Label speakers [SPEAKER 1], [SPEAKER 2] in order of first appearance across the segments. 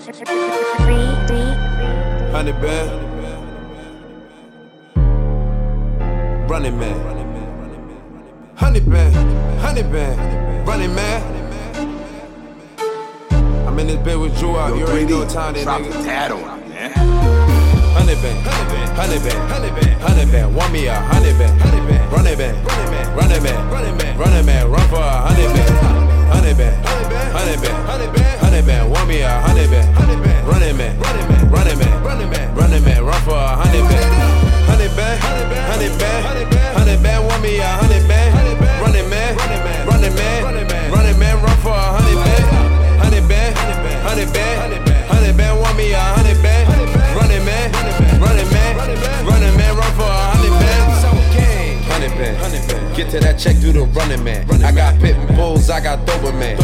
[SPEAKER 1] Honey band. Running man. Honey band. Honey band. Running man. I'm in this bed with Drew out. You already know time
[SPEAKER 2] Drop
[SPEAKER 1] nigga.
[SPEAKER 2] the dad on man.
[SPEAKER 1] Honey band, honey band, honey band, honey band, want me a honey band, honey band, run it band, run it band, run it run it band, run for a honey band, honey band, honey band, honey band, honey band, honey band, want me a honey band, run it man, run it man, run it man, run for a honey band. Honey band, get to that check through the running man. I got pit bulls, I got Doberman.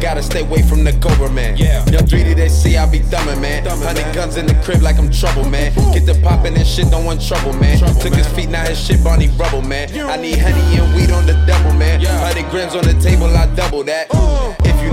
[SPEAKER 1] Gotta stay away from the Cobra man. Young 3D, they see I be thumbing man. Honey guns in the crib like I'm trouble man. Get the poppin' and shit, don't want trouble man. Took his feet, now his shit Barney rubble man. I need honey and weed on the double man. Honey grams on the table, I double that.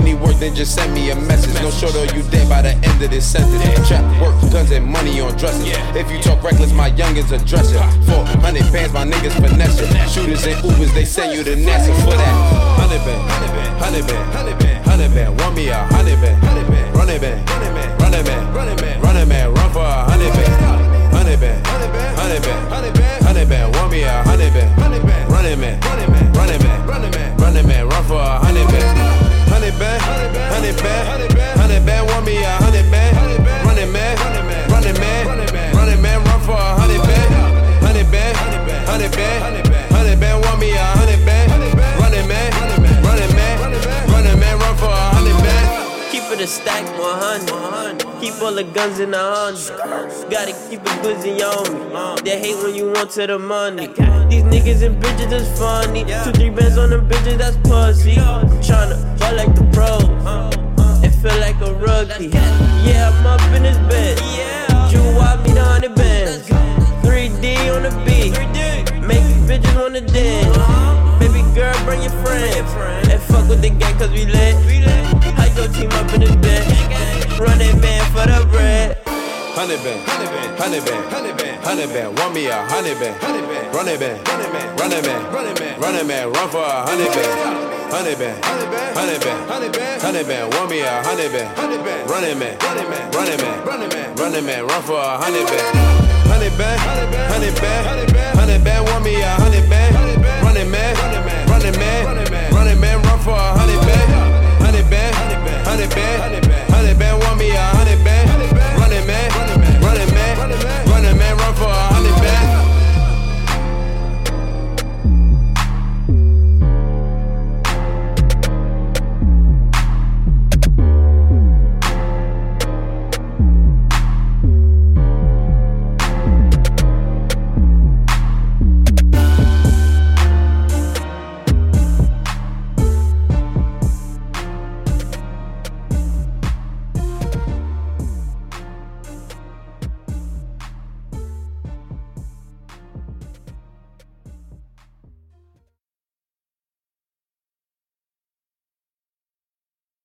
[SPEAKER 1] Need work, then just send me a message. No short or you dead by the end of this sentence. Trap work, guns and money on dresses. If you talk reckless, my youngins address it. 400 bands, my niggas finesse it. Shooters and Ubers, they send you to NASA for that. Honey band, honey band, honey band, honey band. Want me a honey band, honey band, run it band, run it man, run it man, run man, run it man, run for a honey band, honey band, honey band, honey band, honey band, honey band. Want me a honey band, honey band, run it man, run it man, run it man, run it man, run it man, run for a honey band, honey band, honey band, honey band. Want me a honey band, run it man, run it man, run it man, run for a honey band, honey band, honey band.
[SPEAKER 3] Keep it a stack 100. Keep all the guns in the hundred. Gotta keep it glizzy on me. They hate when you want to the money. These niggas and bitches is funny. Two, three bands on them bitches, that's pussy. Tryna ball like the pros. It feel like a rookie. Yeah, I'm up in this bed. You want me the hundred bands. 3D on the beat. Make bitches wanna dance. Baby girl, bring your friends. And fuck with the gang cause we lit.
[SPEAKER 1] Honey band, honey band, honey band, honey band, honey band. Want me a honey band, honey band, run it band, run it man, run it man, run it man, run it man, run for a honey band. Honey band, honey band, honey band, honey band, honey band. Want me a honey band, honey band, run man, run it man, run it man, run it man, run man, run for a honey band. Honey band, honey band, honey band, honey band.